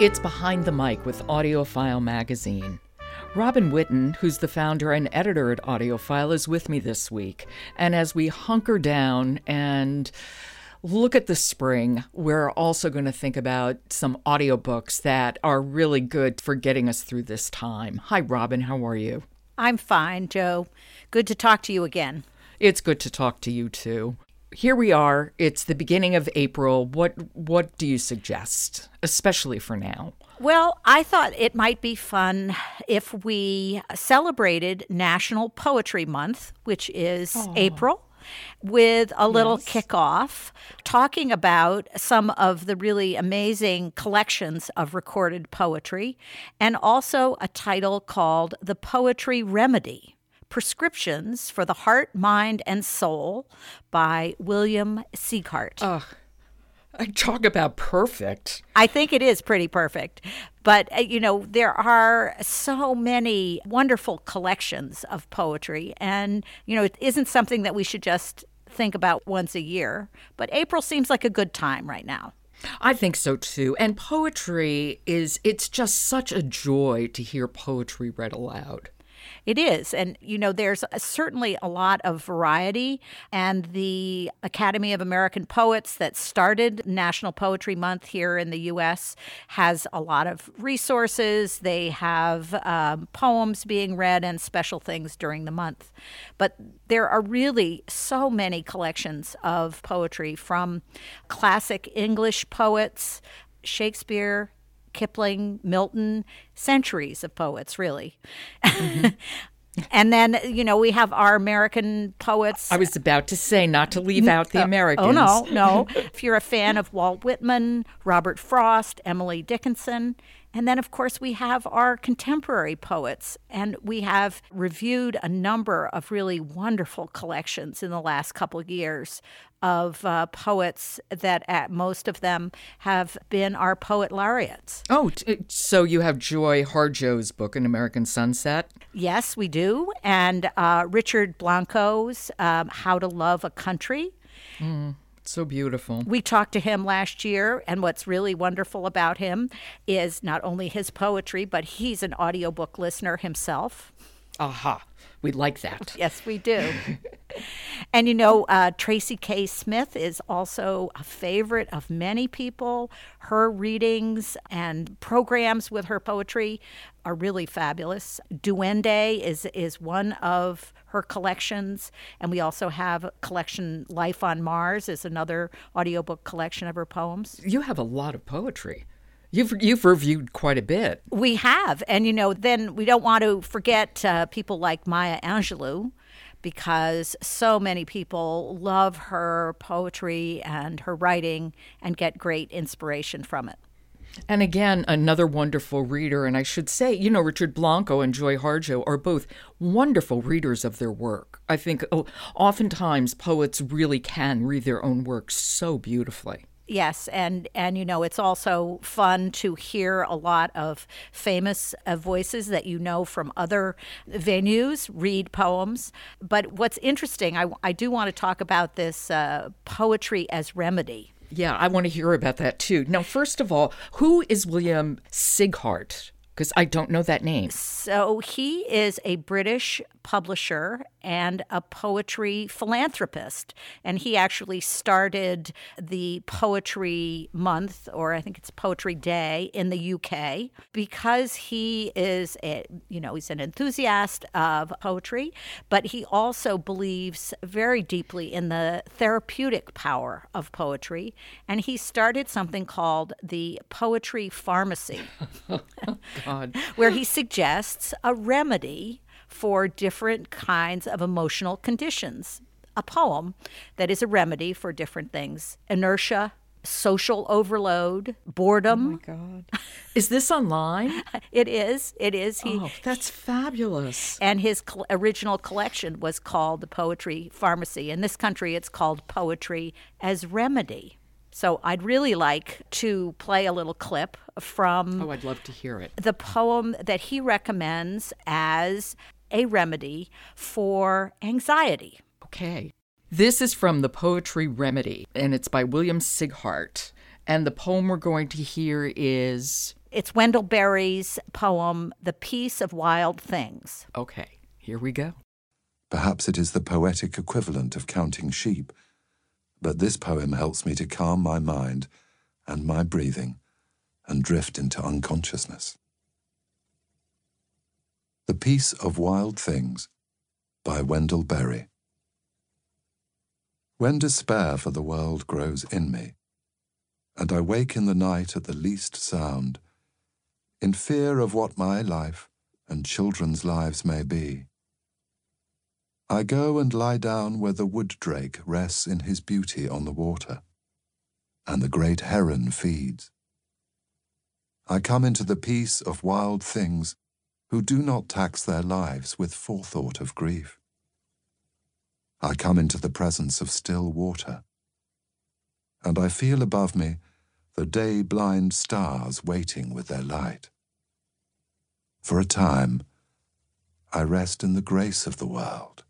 It's Behind the Mic with AudioFile magazine. Robin Whitten, who's the founder and editor at AudioFile, is with me this week. And as we hunker down and look at the spring, we're also going to think about some audiobooks that are really good for getting us through this time. Hi, Robin. How are you? I'm fine, Jo. Good to talk to you again. It's good to talk to you too. Here we are. It's the beginning of April. What what do you suggest, especially for now? Well, I thought it might be fun if we celebrated National Poetry Month, which is oh. April, with a little Yes. kickoff talking about some of the really amazing collections of recorded poetry and also a title called The Poetry Remedy. Prescriptions for the Heart, Mind, and Soul by William Sieghart. I talk about perfect. I think it is pretty perfect. But, uh, you know, there are so many wonderful collections of poetry. And, you know, it isn't something that we should just think about once a year. But April seems like a good time right now. I think so too. And poetry is it's just such a joy to hear poetry read aloud. It is. And, you know, there's certainly a lot of variety. And the Academy of American Poets that started National Poetry Month here in the U.S. has a lot of resources. They have um, poems being read and special things during the month. But there are really so many collections of poetry from classic English poets, Shakespeare, Kipling, Milton, centuries of poets, really. Mm-hmm. and then, you know, we have our American poets. I was about to say not to leave out the uh, oh, Americans. Oh, no, no. if you're a fan of Walt Whitman, Robert Frost, Emily Dickinson, and then, of course, we have our contemporary poets, and we have reviewed a number of really wonderful collections in the last couple of years of uh, poets that at most of them have been our poet laureates. Oh, t- so you have Joy Harjo's book, An American Sunset. Yes, we do. And uh, Richard Blanco's um, How to Love a Country. So beautiful. We talked to him last year, and what's really wonderful about him is not only his poetry, but he's an audiobook listener himself. Aha. We like that. Yes, we do. and you know, uh, Tracy K. Smith is also a favorite of many people. Her readings and programs with her poetry are really fabulous. Duende is is one of her collections, and we also have a collection Life on Mars is another audiobook collection of her poems. You have a lot of poetry. You've you've reviewed quite a bit. We have, and you know, then we don't want to forget uh, people like Maya Angelou, because so many people love her poetry and her writing and get great inspiration from it. And again, another wonderful reader. And I should say, you know, Richard Blanco and Joy Harjo are both wonderful readers of their work. I think oh, oftentimes poets really can read their own work so beautifully. Yes, and and you know it's also fun to hear a lot of famous uh, voices that you know from other venues read poems. But what's interesting, I, I do want to talk about this uh, poetry as remedy. Yeah, I want to hear about that too. Now, first of all, who is William Sieghart? Because I don't know that name. So he is a British publisher and a poetry philanthropist. And he actually started the Poetry Month, or I think it's Poetry Day, in the UK because he is, a, you know, he's an enthusiast of poetry, but he also believes very deeply in the therapeutic power of poetry. And he started something called the Poetry Pharmacy God. where he suggests a remedy for different kinds of emotional conditions. A poem that is a remedy for different things inertia, social overload, boredom. Oh my God. Is this online? It is. It is. He. Oh, that's fabulous. And his col- original collection was called the Poetry Pharmacy. In this country, it's called Poetry as Remedy. So I'd really like to play a little clip from Oh, I'd love to hear it. the poem that he recommends as a remedy for anxiety. Okay. This is from the Poetry Remedy, and it's by William Sieghart. And the poem we're going to hear is It's Wendell Berry's poem, The Peace of Wild Things. Okay, here we go. Perhaps it is the poetic equivalent of counting sheep, but this poem helps me to calm my mind and my breathing and drift into unconsciousness. The Peace of Wild Things by Wendell Berry. When despair for the world grows in me, and I wake in the night at the least sound, in fear of what my life and children's lives may be, I go and lie down where the wood drake rests in his beauty on the water, and the great heron feeds. I come into the peace of wild things who do not tax their lives with forethought of grief. I come into the presence of still water, and I feel above me the day blind stars waiting with their light. For a time, I rest in the grace of the world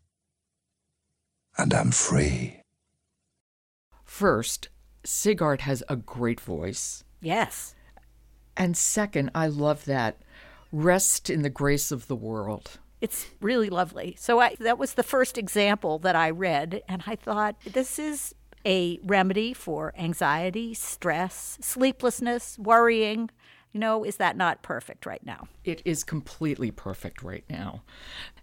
and am free. First, Sieghart has a great voice. Yes. And second, I love that rest in the grace of the world. It's really lovely. So I, that was the first example that I read, and I thought this is a remedy for anxiety, stress, sleeplessness, worrying. You know, is that not perfect right now? It is completely perfect right now.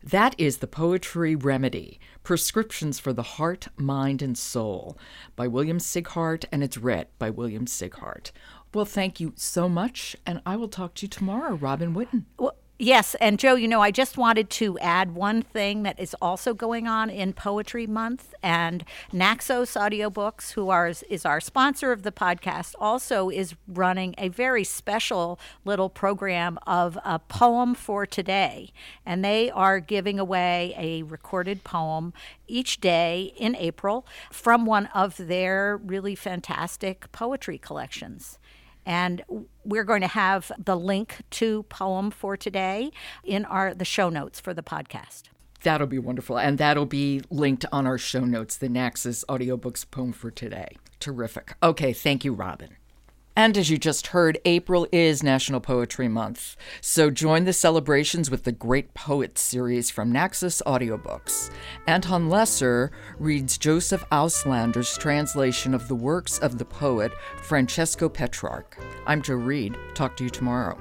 That is The Poetry Remedy Prescriptions for the Heart, Mind, and Soul by William Sieghart, and it's read by William Sieghart. Well, thank you so much, and I will talk to you tomorrow, Robin Whitten. Well, Yes, and Jo, you know, I just wanted to add one thing that is also going on in Poetry Month, and Naxos Audiobooks, who are, is our sponsor of the podcast, also is running a very special little program of a poem for today, and they are giving away a recorded poem each day in April from one of their really fantastic poetry collections. And we're going to have the link to poem for today in our the show notes for the podcast. That'll be wonderful. And that'll be linked on our show notes, the Naxos audiobooks poem for today. Terrific. Okay, thank you, Robin. And as you just heard, April is National Poetry Month. So join the celebrations with the Great Poets series from Naxos Audiobooks. Anton Lesser reads Joseph Auslander's translation of the works of the poet Francesco Petrarch. I'm Jo Reed. Talk to you tomorrow.